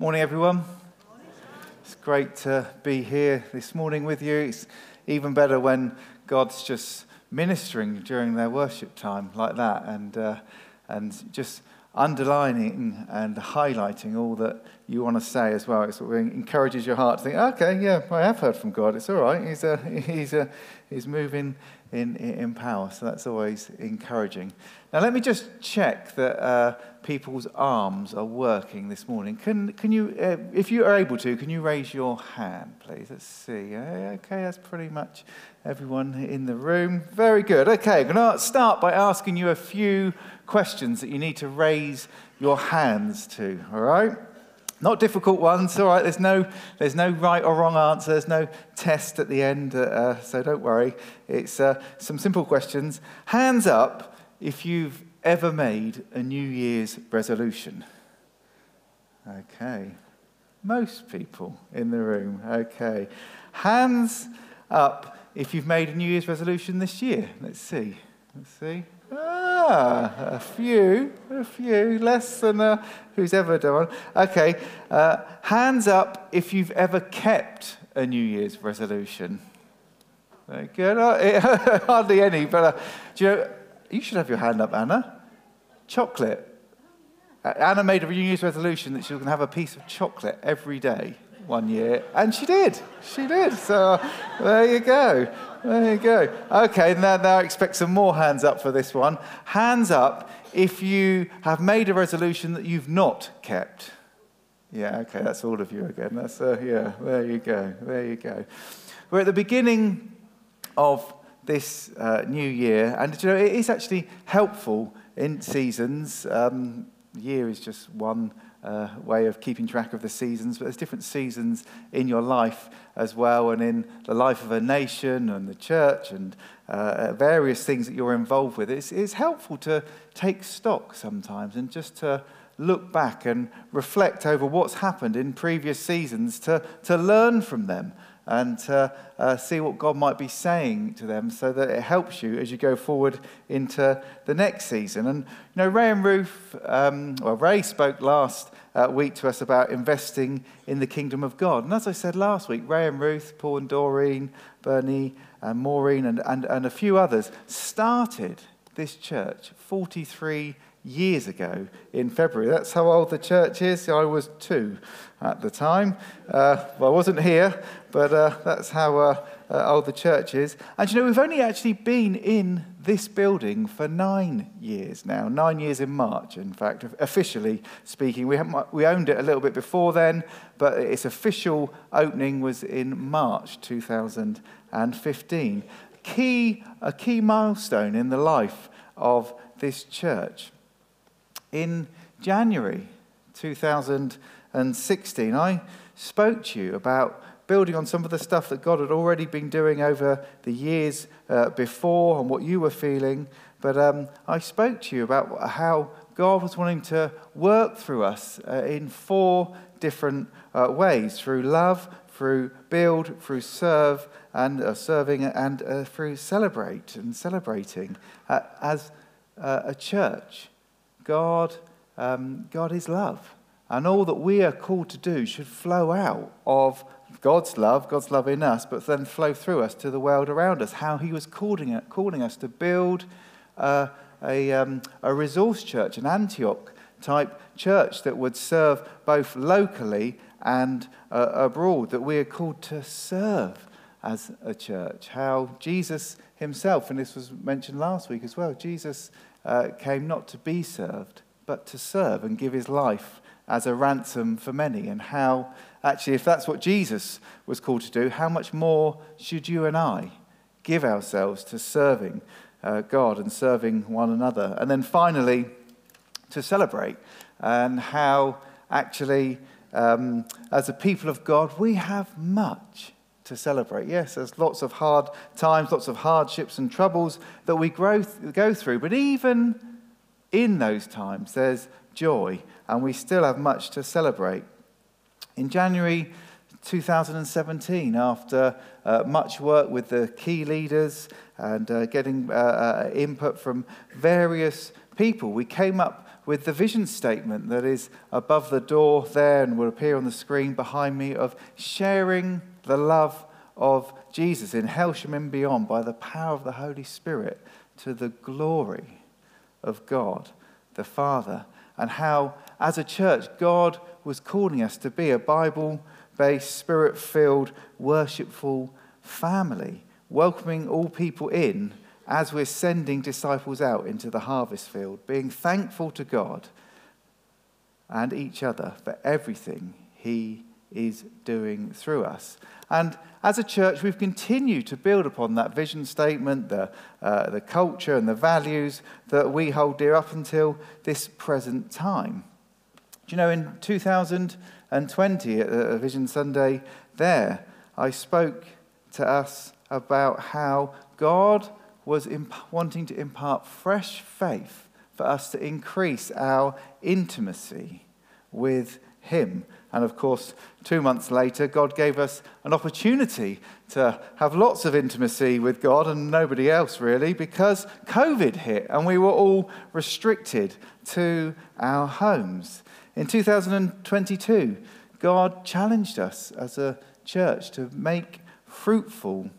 Morning, everyone. It's great to be here this morning with you. It's even better when God's just ministering during their worship time like that and, uh, and just underlining and highlighting all that you want to say as well. It encourages your heart to think, okay, yeah, I have heard from God. It's all right. He's, uh, he's, uh, he's moving in, in power. So that's always encouraging. Now, let me just check that uh, people's arms are working this morning. Can, can you, uh, if you are able to, can you raise your hand, please? Let's see. Okay, that's pretty much everyone in the room. Very good. Okay, I'm going to start by asking you a few questions that you need to raise your hands to, all right? Not difficult ones, all right? There's no, there's no right or wrong answer. There's no test at the end, uh, uh, so don't worry. It's uh, some simple questions. Hands up if you've ever made a New Year's resolution. Okay. Most people in the room. Okay. Hands up if you've made a New Year's resolution this year. Let's see. Let's see. Ah, a few, a few, less than uh, who's ever done. Okay, uh, hands up if you've ever kept a New Year's resolution. Very good. Uh, hardly any, but uh, do you know, you should have your hand up, Anna. Chocolate. Anna made a New Year's resolution that she was going to have a piece of chocolate every day one year, and she did. She did. So there you go. There you go. Okay, now, now I expect some more hands up for this one. Hands up if you have made a resolution that you've not kept. Yeah, okay, that's all of you again. That's, uh, yeah, there you go. There you go. We're at the beginning of this uh, new year, and you know, it is actually helpful in seasons. Um, year is just one uh, way of keeping track of the seasons, but there's different seasons in your life as well, and in the life of a nation and the church and uh, various things that you're involved with. It's, it's helpful to take stock sometimes and just to look back and reflect over what's happened in previous seasons to, to learn from them and to uh, see what God might be saying to them so that it helps you as you go forward into the next season. And, you know, Ray and Ruth, um, well, Ray spoke last uh, week to us about investing in the kingdom of God. And as I said last week, Ray and Ruth, Paul and Doreen, Bernie and Maureen, and, and, and a few others started this church 43 years ago in February. That's how old the church is. I was two at the time. Uh, well, I wasn't here, but uh, that's how uh, uh, old the church is. And you know, we've only actually been in this building for nine years now, nine years in March, in fact, officially speaking. We, we owned it a little bit before then, but its official opening was in March 2015. Key, a key milestone in the life of this church. In January 2016, I spoke to you about building on some of the stuff that God had already been doing over the years uh, before and what you were feeling. But um, I spoke to you about how God was wanting to work through us uh, in four different uh, ways through love, through build, through serve, and uh, serving, and uh, through celebrate and celebrating uh, as a church. God, um, God is love. And all that we are called to do should flow out of God's love, God's love in us, but then flow through us to the world around us. How He was calling, it, calling us to build uh, a, um, a resource church, an Antioch type church that would serve both locally and uh, abroad, that we are called to serve as a church. How Jesus Himself, and this was mentioned last week as well, Jesus uh, came not to be served, but to serve and give his life as a ransom for many. And how, actually, if that's what Jesus was called to do, how much more should you and I give ourselves to serving uh, God and serving one another? And then finally, to celebrate, and how actually, um, as a people of God, we have much to celebrate. Yes, there's lots of hard times, lots of hardships and troubles that we grow th- go through, but even in those times, there's joy, and we still have much to celebrate. In January 2017, after uh, much work with the key leaders and uh, getting uh, uh input from various people, we came up with the vision statement that is above the door there and will appear on the screen behind me of sharing the love of Jesus in Hailsham and beyond by the power of the Holy Spirit to the glory of God the Father, and how, as a church, God was calling us to be a Bible based, spirit filled, worshipful family, welcoming all people in as we're sending disciples out into the harvest field, being thankful to God and each other for everything He is doing through us. And as a church, we've continued to build upon that vision statement, the, uh, the culture and the values that we hold dear up until this present time. Do you know, in 2020, at a Vision Sunday there, I spoke to us about how God was imp- wanting to impart fresh faith for us to increase our intimacy with Him. And of course, two months later, God gave us an opportunity to have lots of intimacy with God and nobody else really because COVID hit and we were all restricted to our homes. In 2022, God challenged us as a church to make fruitful,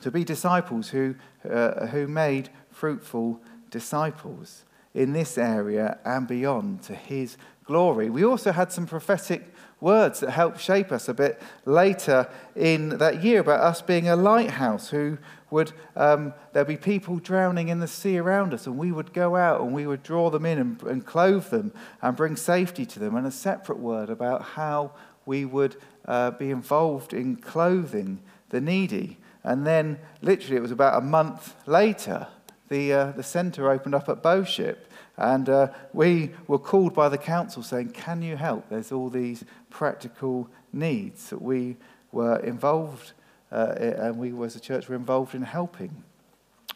to be disciples who, uh, who made fruitful disciples in this area and beyond to his glory. We also had some prophetic words that helped shape us a bit later in that year about us being a lighthouse who would um, there be people drowning in the sea around us and we would go out and we would draw them in and, and clothe them and bring safety to them. And a separate word about how we would uh, be involved in clothing the needy. And then literally it was about a month later the, uh, the centre opened up at Boship and uh, we were called by the council saying, Can you help? There's all these practical needs that we were involved, uh, and we as a church were involved in helping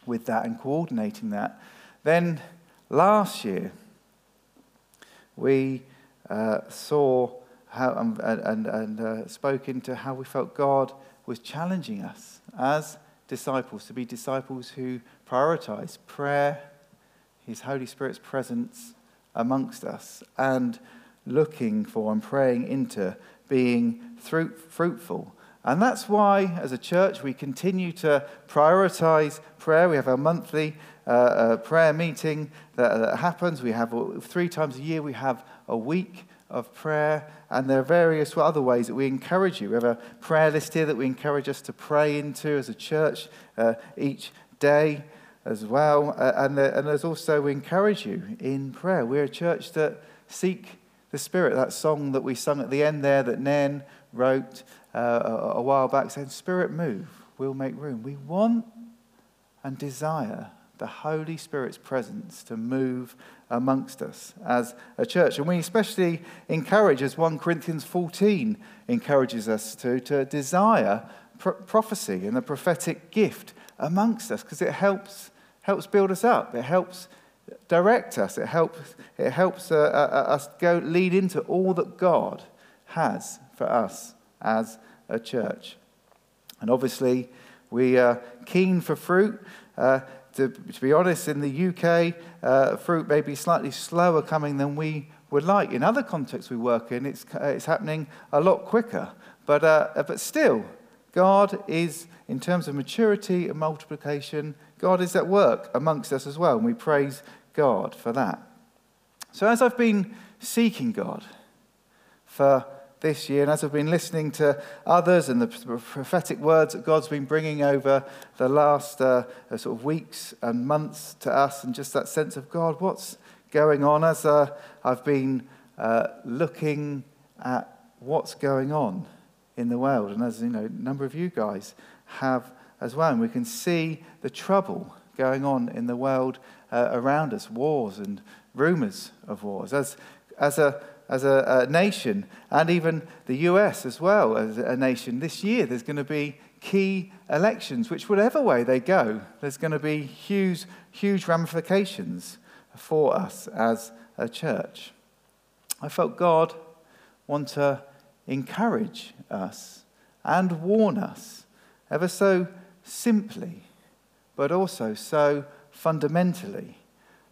with that and coordinating that. Then last year, we uh, saw how, um, and, and, uh, spoke into how we felt God was challenging us as disciples to be disciples who prioritize prayer his Holy Spirit's presence amongst us and looking for and praying into being fruitful. And that's why, as a church, we continue to prioritize prayer. We have a monthly uh, uh, prayer meeting that, that, happens. We have three times a year, we have a week of prayer. And there are various other ways that we encourage you. We have a prayer list here that we encourage us to pray into as a church uh, each day as well. Uh, and, uh, and there's also, we encourage you in prayer. We're a church that seek the Spirit. That song that we sung at the end there that Nan wrote uh, a, a while back saying, Spirit, move, we'll make room. We want and desire the Holy Spirit's presence to move amongst us as a church. And we especially encourage, as 1 Corinthians 14 encourages us to, to desire prophecy and the prophetic gift amongst us because it helps helps build us up. It helps direct us. It helps, it helps uh, uh, uh, us go lead into all that God has for us as a church. And obviously, we are keen for fruit. Uh, to, to, be honest, in the UK, uh, fruit may be slightly slower coming than we would like. In other contexts we work in, it's, it's happening a lot quicker. But, uh, but still, God is, in terms of maturity and multiplication, God is at work amongst us as well, and we praise God for that. So, as I've been seeking God for this year, and as I've been listening to others and the prophetic words that God's been bringing over the last uh, uh, sort of weeks and months to us, and just that sense of God, what's going on, as uh, I've been uh, looking at what's going on in the world, and as you know, a number of you guys have as well. And we can see the trouble going on in the world uh, around us wars and rumors of wars. As, as, a, as a, a, nation, and even the US as well as a nation, this year there's going to be key elections, which, whatever way they go, there's going to be huge, huge ramifications for us as a church. I felt God want to encourage us and warn us ever so simply, but also so fundamentally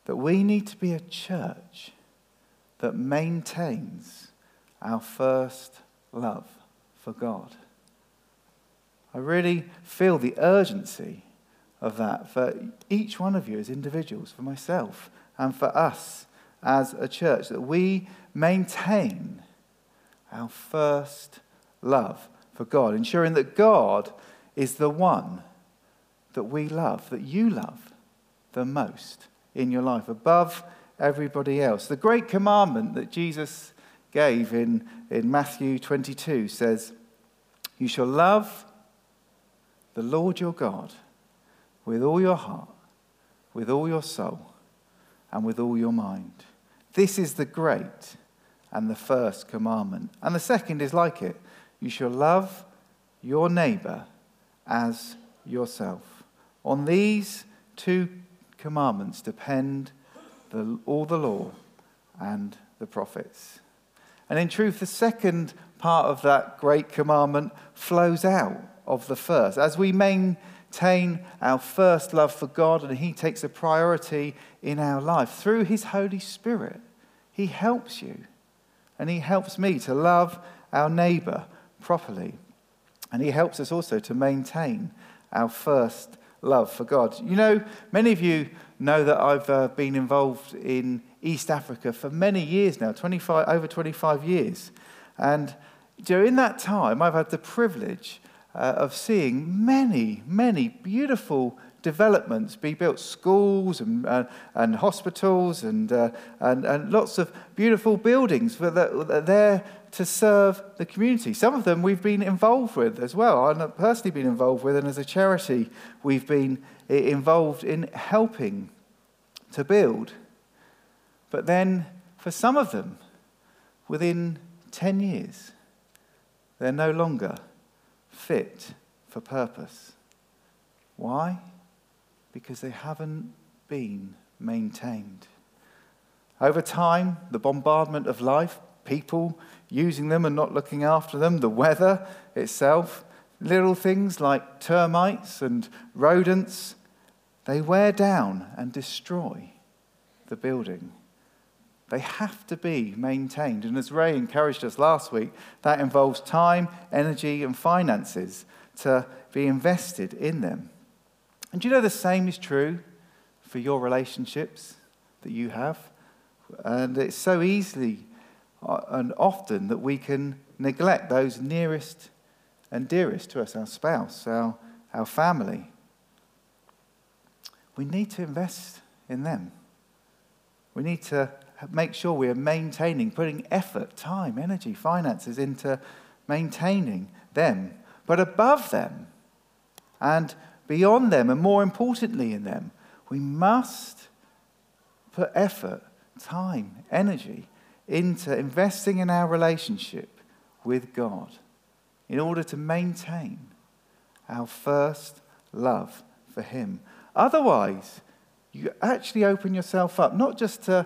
that we need to be a church that maintains our first love for God. I really feel the urgency of that for each one of you as individuals, for myself, and for us as a church, that we maintain our first love for God, ensuring that God is the one that we love, that you love the most in your life, above everybody else. The great commandment that Jesus gave in, in Matthew 22 says, You shall love the Lord your God with all your heart, with all your soul, and with all your mind. This is the great and the first commandment. And the second is like it you shall love your neighbor as yourself. On these two commandments depend the, all the law and the prophets. And in truth, the second part of that great commandment flows out of the first. As we maintain our first love for God and He takes a priority in our life through His Holy Spirit, He helps you and He helps me to love our neighbor properly. And He helps us also to maintain our first love for God. You know, many of you know that I've uh, been involved in East Africa for many years now, 25, over 25 years. And during that time, I've had the privilege uh, of seeing many, many beautiful developments be built schools and, uh, and hospitals and, uh, and, and lots of beautiful buildings that are there to serve the community. Some of them we've been involved with as well. I've personally been involved with, and as a charity, we've been involved in helping to build. But then, for some of them, within 10 years, they're no longer fit for purpose. Why? Because they haven't been maintained. Over time, the bombardment of life, people using them and not looking after them, the weather itself, little things like termites and rodents, they wear down and destroy the building. They have to be maintained. And as Ray encouraged us last week, that involves time, energy, and finances to be invested in them. And do you know the same is true for your relationships that you have? And it's so easily uh, and often that we can neglect those nearest and dearest to us, our spouse, our, our family. We need to invest in them. We need to make sure we are maintaining, putting effort, time, energy, finances into maintaining them. But above them and beyond them, and more importantly in them, we must put effort, time, energy into investing in our relationship with God in order to maintain our first love for Him. Otherwise, you actually open yourself up, not just to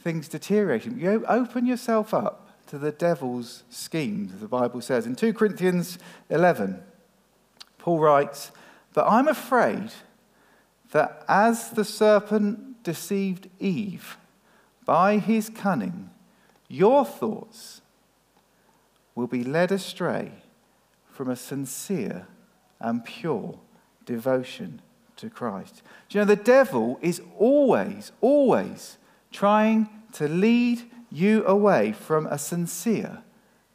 things deteriorating, you open yourself up to the devil's schemes, the Bible says. In 2 Corinthians 11, Paul writes, But I'm afraid that as the serpent deceived Eve by his cunning, your thoughts will be led astray from a sincere and pure devotion to Christ. Do you know, the devil is always, always trying to lead you away from a sincere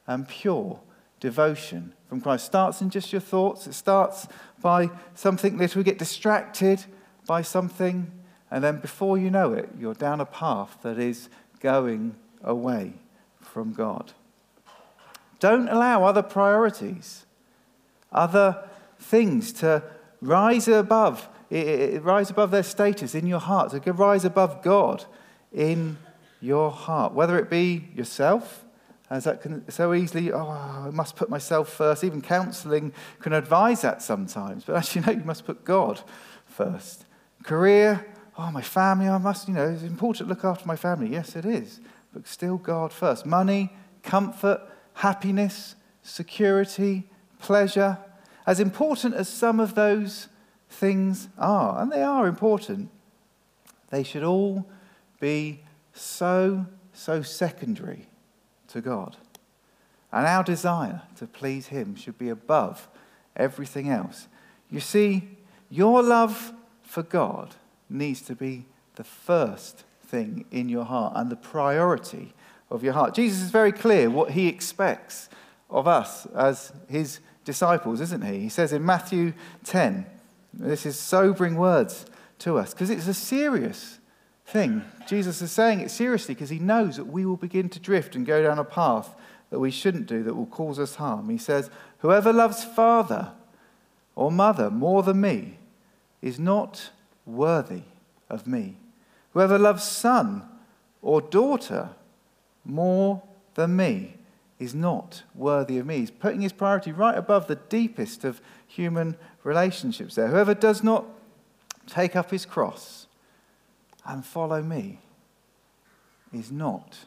and pure devotion from Christ. It starts in just your thoughts, it starts by something little. We get distracted by something, and then before you know it, you're down a path that is going away from God. Don't allow other priorities, other things to rise above, rise above their status in your heart, to rise above God in your heart. Whether it be yourself, as that can so easily, oh, I must put myself first. Even counseling can advise that sometimes. But actually, no, you must put God first. Career, oh, my family, I must, you know, it's important to look after my family. Yes, it is but still God first. Money, comfort, happiness, security, pleasure. As important as some of those things are, and they are important, they should all be so so secondary to God. And our desire to please Him should be above everything else. You see, your love for God needs to be the first thing in your heart and the priority of your heart. Jesus is very clear what He expects of us as His disciples, isn't He? He says in Matthew 10, this is sobering words to us because it's a serious thing. Jesus is saying it seriously because he knows that we will begin to drift and go down a path that we shouldn't do that will cause us harm. He says, Whoever loves father or mother more than me is not worthy of me. Whoever loves son or daughter more than me is not worthy of me. He's putting his priority right above the deepest of human relationships there. Whoever does not take up his cross and follow me is not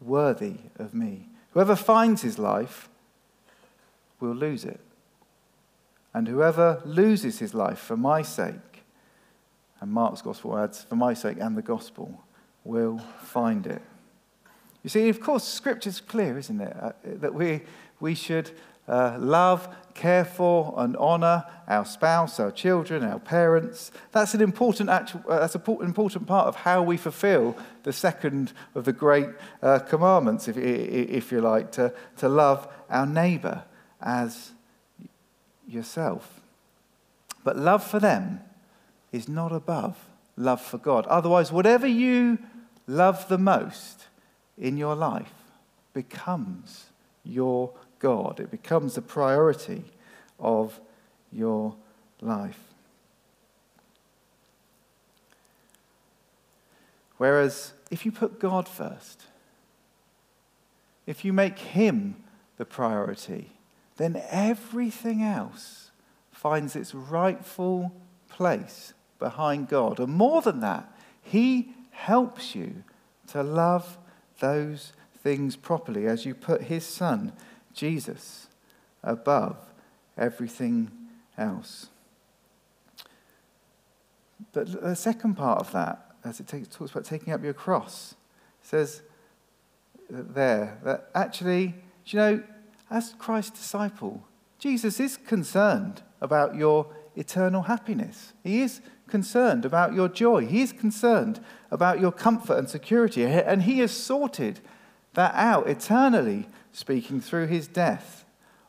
worthy of me. Whoever finds his life will lose it. And whoever loses his life for my sake, and Mark's gospel adds, for my sake and the gospel, will find it. You see, of course, Scripture's clear, isn't it? Uh, that we, we should uh, love, care for, and honour our spouse, our children, our parents. That's an important, actual, uh, that's an important part of how we fulfil the second of the great uh, commandments, if, if you like, to, to love our neighbour as yourself. But love for them is not above love for God. Otherwise, whatever you love the most in your life becomes your God. It becomes the priority of your life. Whereas if you put God first, if you make Him the priority, then everything else finds its rightful place behind God. And more than that, He helps you to love those things properly as you put His Son Jesus above everything else. But the second part of that, as it takes, talks about taking up your cross, says there that actually, you know, as Christ's disciple, Jesus is concerned about your eternal happiness. He is concerned about your joy. He is concerned about your comfort and security. And he has sorted that out eternally speaking through his death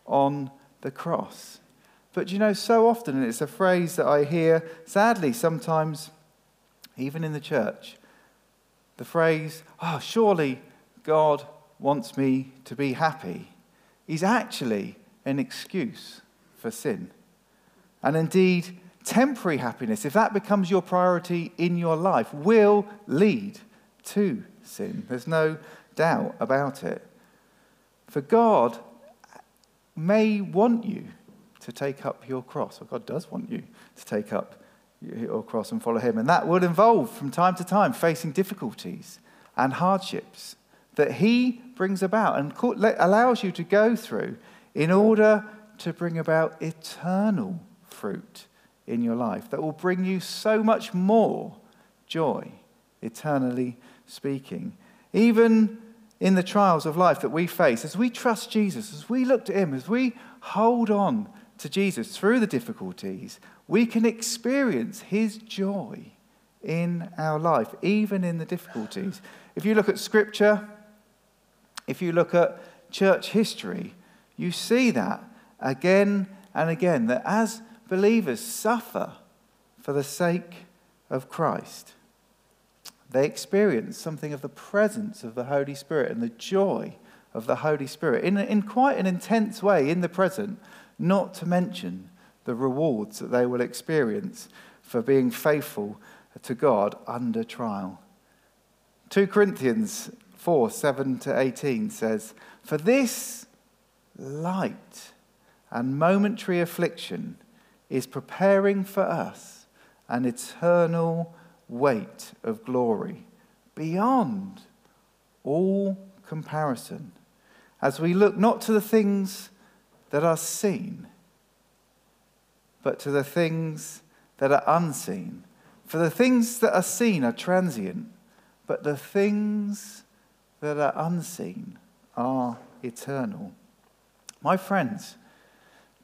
on the cross. But you know, so often, and it's a phrase that I hear, sadly, sometimes, even in the church, the phrase, oh, surely God wants me to be happy, is actually an excuse for sin. And indeed, temporary happiness, if that becomes your priority in your life, will lead to sin. There's no doubt about it. For God may want you to take up your cross, or God does want you to take up your cross and follow Him. And that will involve, from time to time, facing difficulties and hardships that He brings about and allows you to go through in order to bring about eternal fruit in your life that will bring you so much more joy, eternally speaking. Even in the trials of life that we face, as we trust Jesus, as we look to Him, as we hold on to Jesus through the difficulties, we can experience His joy in our life, even in the difficulties. If you look at Scripture, if you look at church history, you see that again and again, that as believers suffer for the sake of Christ, they experience something of the presence of the Holy Spirit and the joy of the Holy Spirit in, in quite an intense way in the present, not to mention the rewards that they will experience for being faithful to God under trial. 2 Corinthians 4 7 to 18 says, For this light and momentary affliction is preparing for us an eternal weight of glory beyond all comparison as we look not to the things that are seen, but to the things that are unseen. For the things that are seen are transient, but the things that are unseen are eternal. My friends,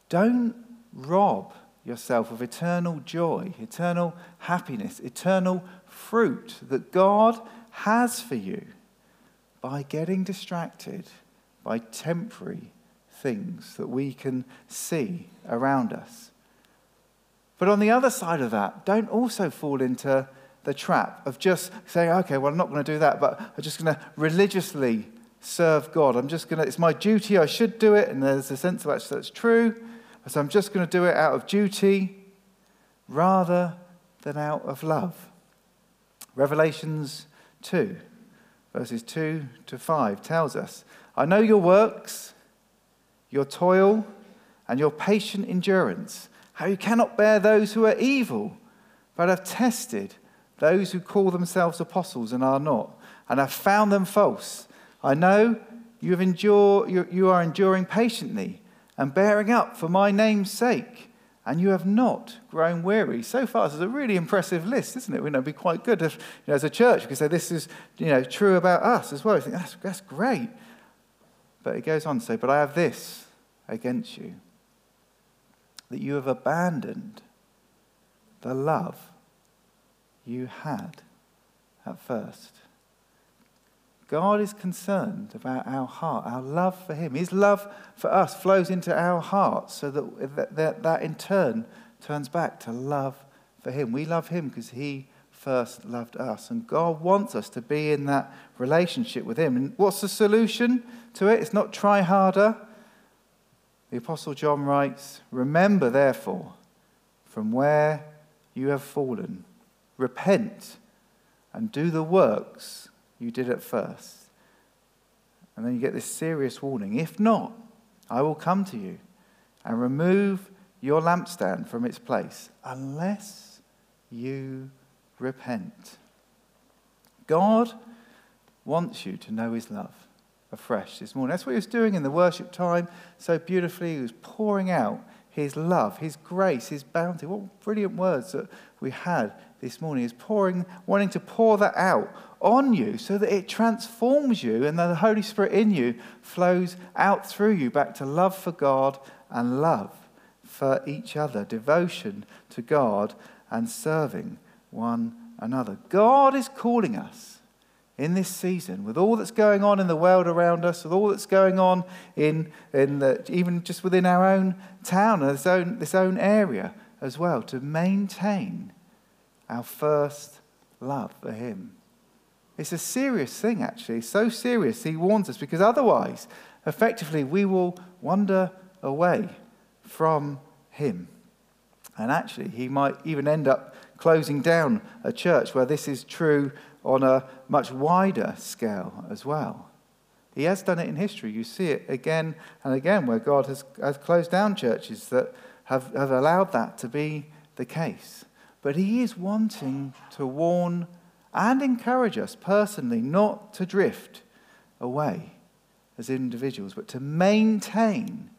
don't rob yourself of eternal joy, eternal happiness, eternal fruit that God has for you by getting distracted by temporary things that we can see around us. But on the other side of that, don't also fall into the trap of just saying, okay, well, I'm not going to do that, but I'm just going to religiously serve God. I'm just going to, it's my duty, I should do it, and there's a sense of actually that's true. So I'm just going to do it out of duty rather than out of love. Revelations 2, verses 2 to 5 tells us I know your works, your toil, and your patient endurance, how you cannot bear those who are evil, but have tested those who call themselves apostles and are not, and have found them false. I know you, have endure, you, you are enduring patiently and bearing up for my name's sake, and you have not grown weary. So far, this is a really impressive list, isn't it? We know it'd be quite good if, you know, as a church, we could say this is you know, true about us as well. We think that's, that's great. But it goes on to say, But I have this against you, that you have abandoned the love you had at first. God is concerned about our heart, our love for Him. His love for us flows into our hearts so that that, that, that in turn turns back to love for Him. We love Him because He first loved us. And God wants us to be in that relationship with Him. And what's the solution to it? It's not try harder. The Apostle John writes Remember, therefore, from where you have fallen, repent and do the works you did at first. And then you get this serious warning if not, I will come to you and remove your lampstand from its place unless you repent. God wants you to know his love afresh this morning. That's what he was doing in the worship time so beautifully. He was pouring out his love, his grace, his bounty. What brilliant words that we had this morning. is pouring, wanting to pour that out on you so that it transforms you and that the Holy Spirit in you flows out through you back to love for God and love for each other, devotion to God and serving one another. God is calling us in this season, with all that's going on in the world around us, with all that's going on in, in the, even just within our own town, this own, this own area as well, to maintain our first love for Him. It's a serious thing, actually, so serious, he warns us, because otherwise, effectively, we will wander away from him. And actually, he might even end up closing down a church where this is true on a much wider scale as well. He has done it in history. You see it again and again where God has, has closed down churches that have, have allowed that to be the case. But he is wanting to warn and encourage us personally not to drift away as individuals, but to maintain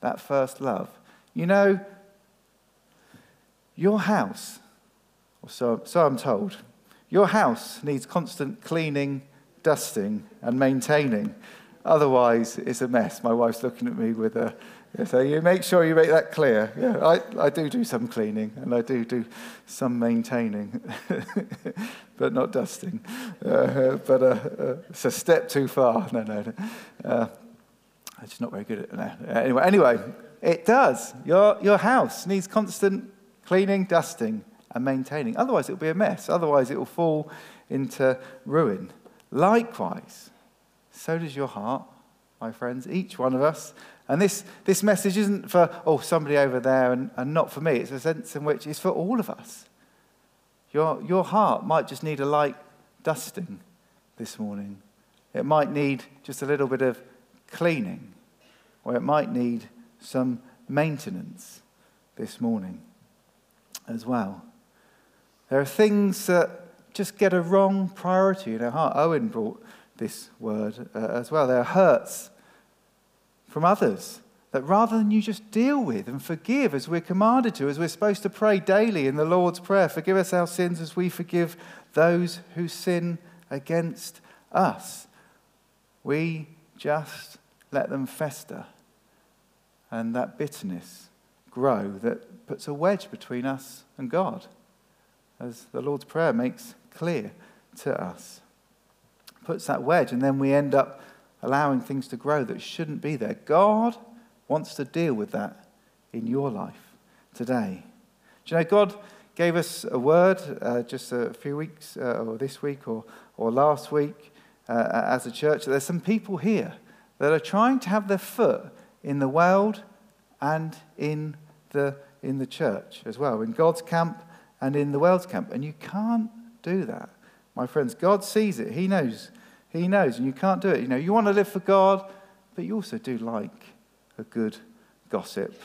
that first love. You know, your house, or so, so I'm told, your house needs constant cleaning, dusting, and maintaining. Otherwise, it's a mess. My wife's looking at me with a so you make sure you make that clear. Yeah, I, I do do some cleaning and I do do some maintaining, but not dusting. Uh, but uh, uh, it's a step too far. No, no, no. Uh, I'm just not very good at it. No. Anyway, anyway, it does. Your, your house needs constant cleaning, dusting, and maintaining. Otherwise, it'll be a mess. Otherwise, it will fall into ruin. Likewise, so does your heart, my friends. Each one of us and this, this message isn't for, oh, somebody over there and, and not for me. It's a sense in which it's for all of us. Your, your heart might just need a light dusting this morning. It might need just a little bit of cleaning, or it might need some maintenance this morning as well. There are things that just get a wrong priority in our heart. Owen brought this word uh, as well. There are hurts from others. That rather than you just deal with and forgive as we're commanded to, as we're supposed to pray daily in the Lord's Prayer, forgive us our sins as we forgive those who sin against us. we just let them fester and that bitterness grow that puts a wedge between us and God, as the Lord's Prayer makes clear to us. Puts that wedge, and then we end up allowing things to grow that shouldn't be there. God wants to deal with that in your life today. Do you know, God gave us a word uh, just a few weeks, uh, or this week, or, or last week uh, as a church. There's some people here that are trying to have their foot in the world and in the, in the church as well, in God's camp and in the world's camp. And you can't do that. My friends, God sees it. He knows. He knows. And you can't do it. You know, you want to live for God, but you also do like a good gossip.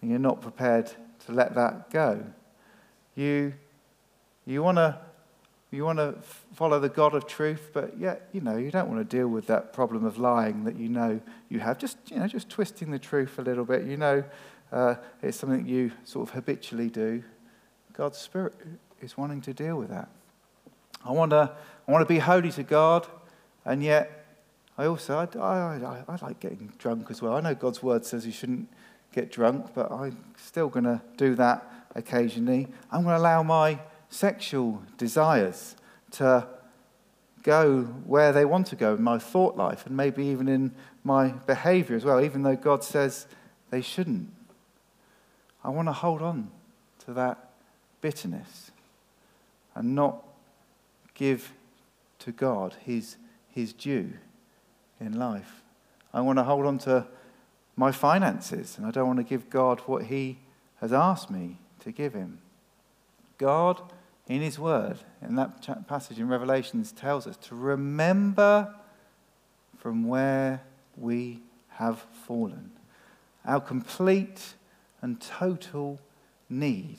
And you're not prepared to let that go. You, you want to you want to follow the God of truth, but yet, you know, you don't want to deal with that problem of lying that you know you have. Just, you know, just twisting the truth a little bit. You know, uh, it's something you sort of habitually do. God's Spirit is wanting to deal with that. I want to, I want to be holy to God, and yet I also, I, I, I, like getting drunk as well. I know God's word says you shouldn't get drunk, but I'm still going to do that occasionally. I'm going to allow my sexual desires to go where they want to go in my thought life and maybe even in my behavior as well, even though God says they shouldn't. I want to hold on to that bitterness and not give to God his, his due in life. I want to hold on to my finances and I don't want to give God what he has asked me to give him. God in His Word, in that passage in Revelations, tells us to remember from where we have fallen. Our complete and total need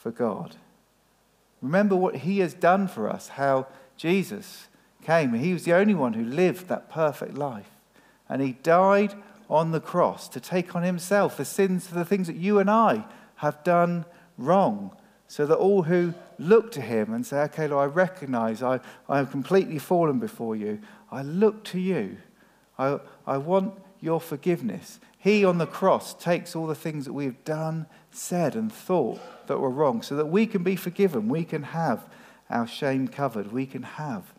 for God. Remember what He has done for us, how Jesus came. He was the only one who lived that perfect life. And He died on the cross to take on Himself the sins, of the things that you and I have done wrong so that all who look to him and say, Okay, Lord, I recognize I, I have completely fallen before you. I look to you. I, I want your forgiveness. He on the cross takes all the things that we've done, said, and thought that were wrong so that we can be forgiven. We can have our shame covered. We can have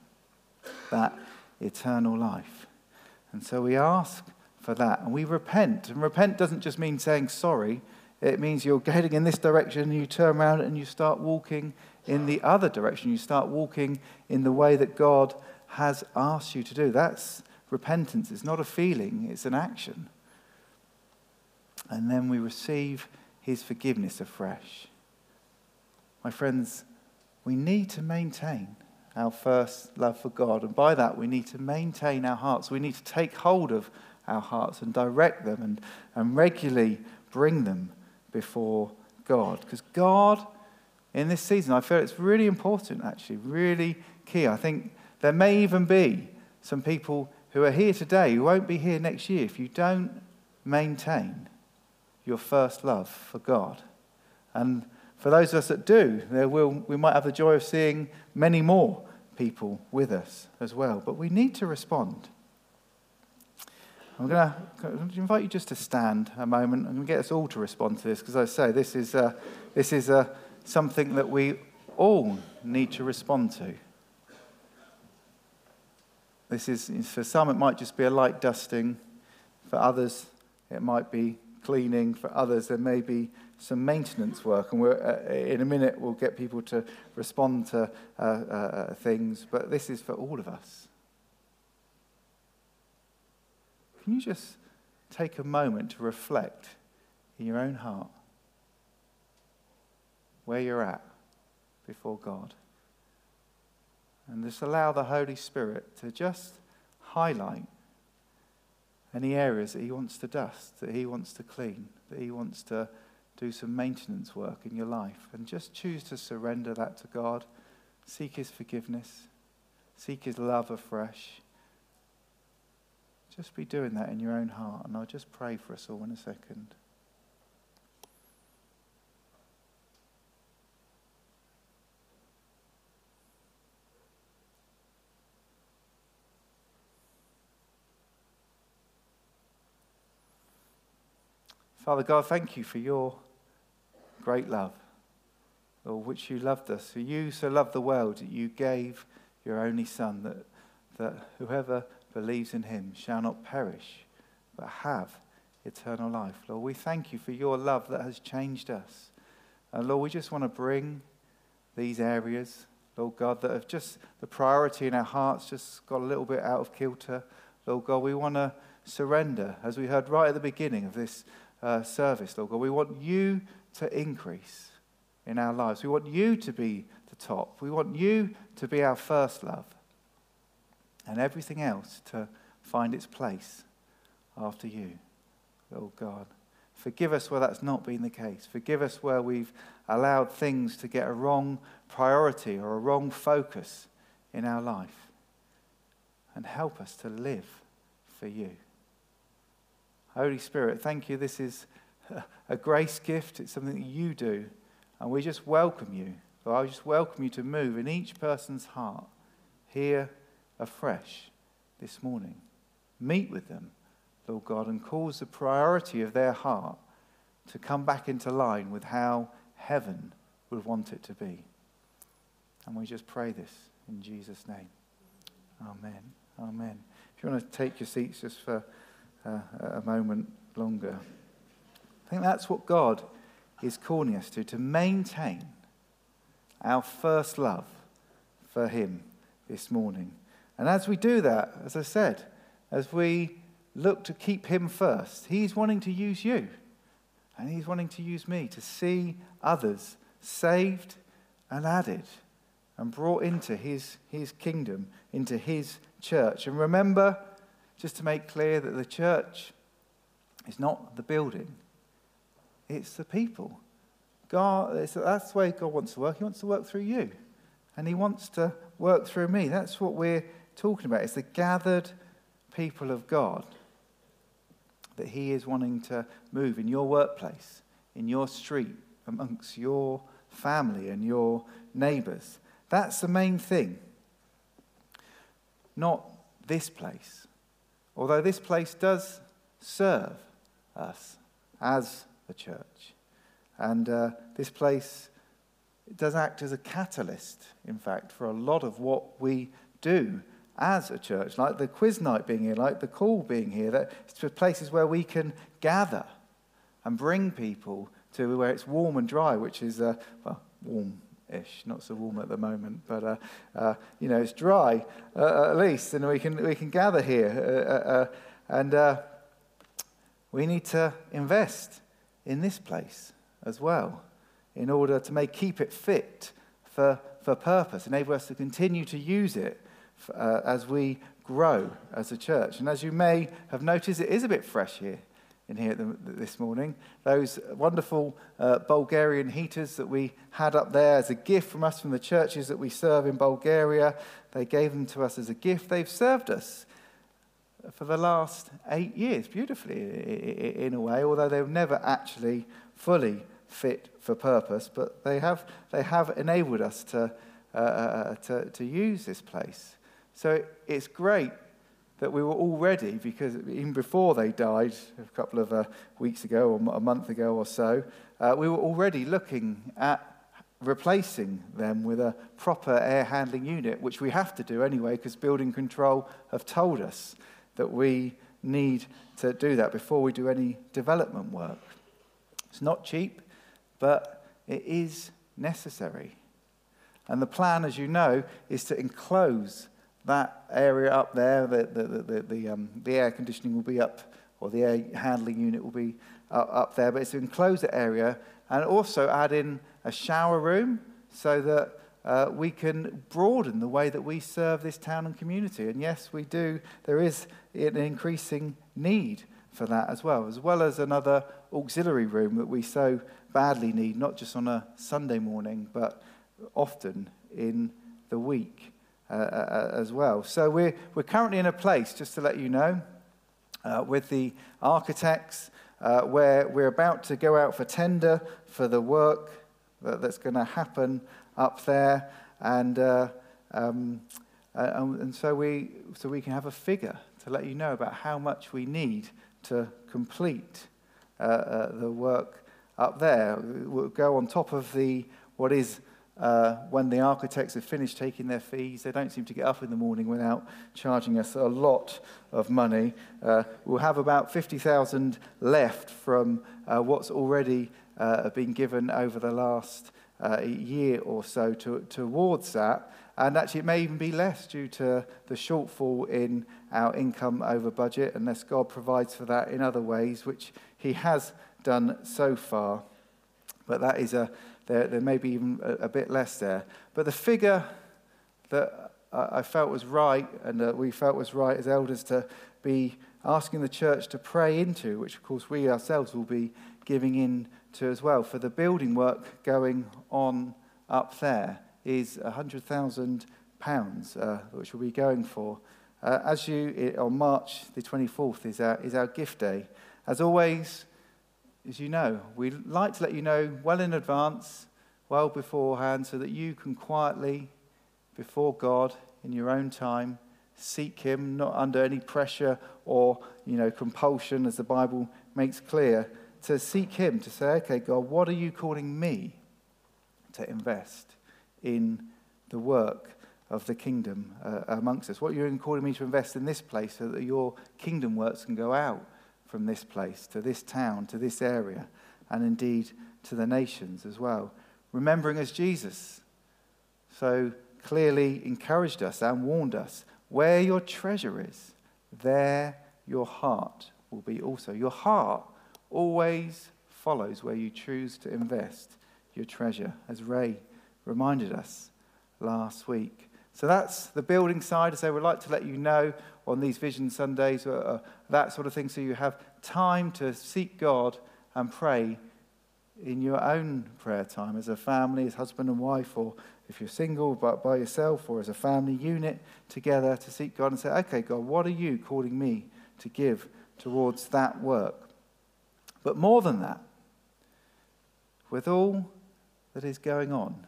that eternal life. And so we ask for that and we repent. And repent doesn't just mean saying sorry, it means you're heading in this direction and you turn around and you start walking in the other direction. You start walking in the way that God has asked you to do. That's repentance. It's not a feeling, it's an action. And then we receive his forgiveness afresh. My friends, we need to maintain our first love for God. And by that, we need to maintain our hearts. We need to take hold of our hearts and direct them and, and regularly bring them before God. Because God, in this season, I feel it's really important, actually, really key. I think there may even be some people who are here today who won't be here next year if you don't maintain your first love for God. And for those of us that do, there will, we might have the joy of seeing many more people with us as well. But we need to respond. I'm going to invite you just to stand a moment. I'm going to get us all to respond to this because I say this is, uh, this is uh, something that we all need to respond to. This is, for some, it might just be a light dusting. For others, it might be cleaning. For others, there may be some maintenance work. And uh, in a minute, we'll get people to respond to uh, uh, things. But this is for all of us. Can you just take a moment to reflect in your own heart where you're at before God? And just allow the Holy Spirit to just highlight any areas that He wants to dust, that He wants to clean, that He wants to do some maintenance work in your life. And just choose to surrender that to God. Seek His forgiveness, seek His love afresh. Just be doing that in your own heart, and I'll just pray for us all in a second. Father God, thank you for your great love, Lord, which you loved us. For you so loved the world that you gave your only Son, that, that whoever believes in him shall not perish, but have eternal life. Lord, we thank you for your love that has changed us. And Lord, we just want to bring these areas, Lord God, that have just the priority in our hearts just got a little bit out of kilter. Lord God, we want to surrender, as we heard right at the beginning of this uh, service, Lord God. We want you to increase in our lives. We want you to be the top. We want you to be our first love. And everything else to find its place after you, Lord God. Forgive us where that's not been the case. Forgive us where we've allowed things to get a wrong priority or a wrong focus in our life. And help us to live for you. Holy Spirit, thank you. This is a grace gift. It's something that you do. And we just welcome you. Lord, I just welcome you to move in each person's heart here afresh this morning. Meet with them, Lord God, and cause the priority of their heart to come back into line with how heaven would want it to be. And we just pray this in Jesus' name. Amen. Amen. If you want to take your seats just for uh, a moment longer. I think that's what God is calling us to, to maintain our first love for Him this morning. And as we do that, as I said, as we look to keep Him first, He's wanting to use you. And He's wanting to use me to see others saved and added and brought into His, his kingdom, into His church. And remember, just to make clear that the church is not the building, it's the people. God, that's the way God wants to work. He wants to work through you, and He wants to work through me. That's what we're talking about. It's the gathered people of God that He is wanting to move in your workplace, in your street, amongst your family and your neighbours. That's the main thing. Not this place. Although this place does serve us as a church. And uh, this place does act as a catalyst, in fact, for a lot of what we do as a church, like the quiz night being here, like the call being here. That it's places where we can gather and bring people to where it's warm and dry, which is, uh, well, warm ish, not so warm at the moment, but uh, uh, you know, it's dry uh, at least, and we can, we can gather here. Uh, uh, uh, and we need to invest in this place as well in order to make, keep it fit for, for purpose, enable us to continue to use it for, as we grow as a church. And as you may have noticed, it is a bit fresh here in here this morning. Those wonderful uh, Bulgarian heaters that we had up there as a gift from us from the churches that we serve in Bulgaria, they gave them to us as a gift. They've served us for the last eight years beautifully in a way, although they've never actually fully fit for purpose, but they have, they have enabled us to, uh, uh to, to use this place. So it's great that we were already, because even before they died a couple of uh, weeks ago or a month ago or so, uh, we were already looking at replacing them with a proper air handling unit, which we have to do anyway, because building control have told us that we need to do that before we do any development work. It's not cheap, but it is necessary. And the plan, as you know, is to enclose that area up there, the, the, the, the, um, the air conditioning will be up, or the air handling unit will be up, up there, but it's an enclosed area and also add in a shower room so that uh, we can broaden the way that we serve this town and community. And yes, we do, there is an increasing need for that as well, as well as another auxiliary room that we so badly need, not just on a Sunday morning, but often in the week. Uh, uh, as well. So we're, we're currently in a place, just to let you know, uh, with the architects, uh, where we're about to go out for tender for the work that, that's going to happen up there. And, uh, um, uh, and so, we, so we can have a figure to let you know about how much we need to complete uh, uh, the work up there. We'll go on top of the what is uh, when the architects have finished taking their fees. They don't seem to get up in the morning without charging us a lot of money. Uh, we'll have about 50,000 left from uh, what's already uh, been given over the last uh, year or so to, towards that. And actually, it may even be less due to the shortfall in our income over budget, unless God provides for that in other ways, which He has done so far. But that is a, there, there may be even a, a bit less there. But the figure that I felt was right, and that we felt was right as elders to be asking the church to pray into, which of course we ourselves will be giving in to as well, for the building work going on up there is £100,000, uh, which we'll be going for. Uh, as you, on March the 24th is our, is our gift day. As always, as you know, we like to let you know well in advance, well beforehand, so that you can quietly, before God, in your own time, seek Him, not under any pressure or you know compulsion, as the Bible makes clear, to seek Him, to say, okay, God, what are you calling me to invest in the work of the kingdom uh, amongst us? What are you calling me to invest in this place so that your kingdom works can go out from this place to this town, to this area, and indeed to the nations as well? Remembering as Jesus so clearly encouraged us and warned us where your treasure is, there your heart will be also. Your heart always follows where you choose to invest your treasure, as Ray reminded us last week. So that's the building side. So we'd like to let you know on these Vision Sundays, uh, that sort of thing, so you have time to seek God and pray in your own prayer time as a family, as husband and wife, or if you're single, but by yourself, or as a family unit together to seek God and say, okay, God, what are you calling me to give towards that work? But more than that, with all that is going on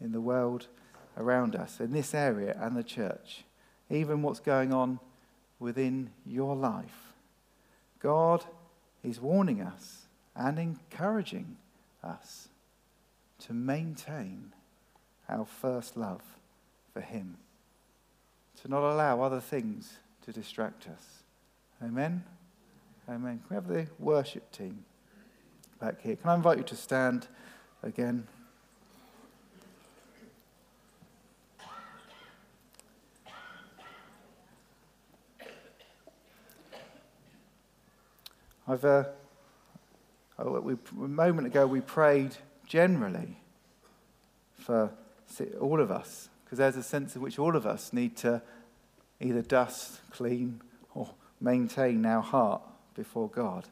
in the world around us, in this area and the church, even what's going on within your life, God is warning us and encouraging us to maintain our first love for Him, to not allow other things to distract us. Amen? Amen. Can we have the worship team back here? Can I invite you to stand again? I've, uh, oh, we, a moment ago we prayed generally for all of us, because there's a sense in which all of us need to either dust, clean, or maintain our heart before God.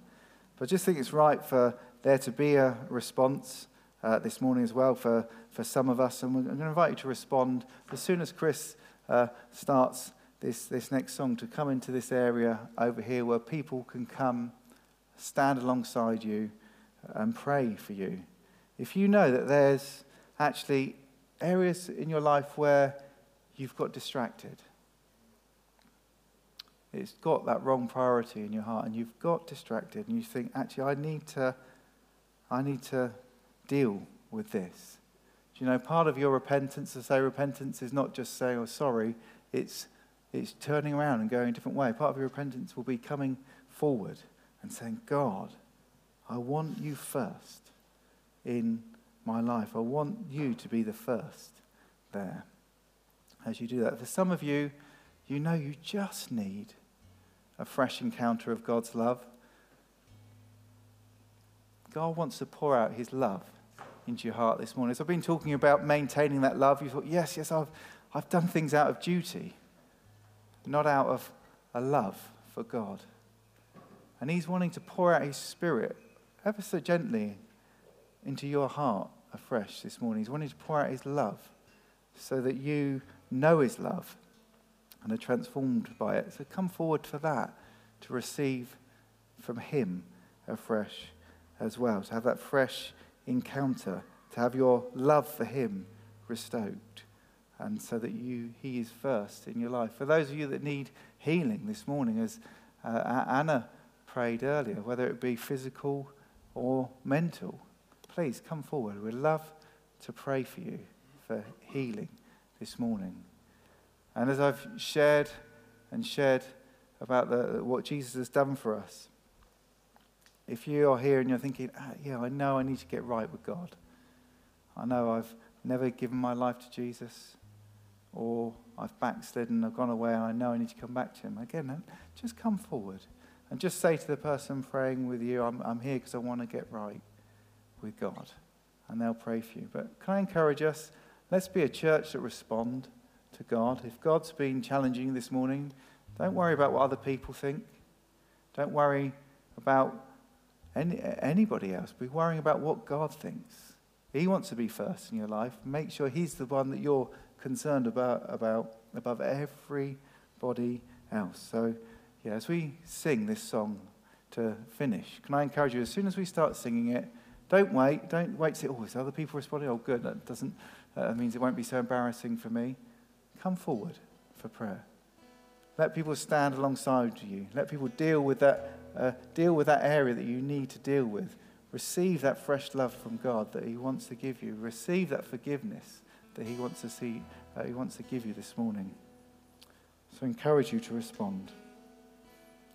But I just think it's right for there to be a response uh, this morning as well for, for some of us. And I'm going to invite you to respond as soon as Chris uh, starts this, this next song to come into this area over here where people can come, stand alongside you, and pray for you. If you know that there's actually areas in your life where you've got distracted, it's got that wrong priority in your heart and you've got distracted and you think, actually, I need to, I need to deal with this. Do you know, part of your repentance, to say repentance is not just saying, oh, sorry, it's, it's turning around and going a different way. Part of your repentance will be coming forward and saying, God, I want you first in my life. I want you to be the first there as you do that. For some of you, you know you just need a fresh encounter of God's love. God wants to pour out his love into your heart this morning. So I've been talking about maintaining that love. You thought, yes, yes, I've, I've done things out of duty, not out of a love for God. And he's wanting to pour out his spirit ever so gently into your heart afresh this morning. He's wanting to pour out his love so that you know his love and are transformed by it. So come forward for that, to receive from Him afresh as well, to have that fresh encounter, to have your love for Him restoked, and so that you, He is first in your life. For those of you that need healing this morning, as uh, Anna prayed earlier, whether it be physical or mental, please come forward. We'd love to pray for you for healing this morning. And as I've shared and shared about the, what Jesus has done for us, if you are here and you're thinking, ah, yeah, I know I need to get right with God, I know I've never given my life to Jesus, or I've backslidden, I've gone away, and I know I need to come back to Him. Again, just come forward and just say to the person praying with you, I'm, I'm here because I want to get right with God. And they'll pray for you. But can I encourage us? Let's be a church that respond to God. If God's been challenging this morning, don't worry about what other people think. Don't worry about any, anybody else. Be worrying about what God thinks. He wants to be first in your life. Make sure He's the one that you're concerned about, about above everybody else. So, yeah, as we sing this song to finish, can I encourage you, as soon as we start singing it, don't wait. Don't wait to say, oh, is other people responding? Oh, good. That doesn't, that means it won't be so embarrassing for me. Come forward for prayer. Let people stand alongside you. Let people deal with that, uh, deal with that area that you need to deal with. Receive that fresh love from God that He wants to give you. Receive that forgiveness that He wants to see, He wants to give you this morning. So, I encourage you to respond.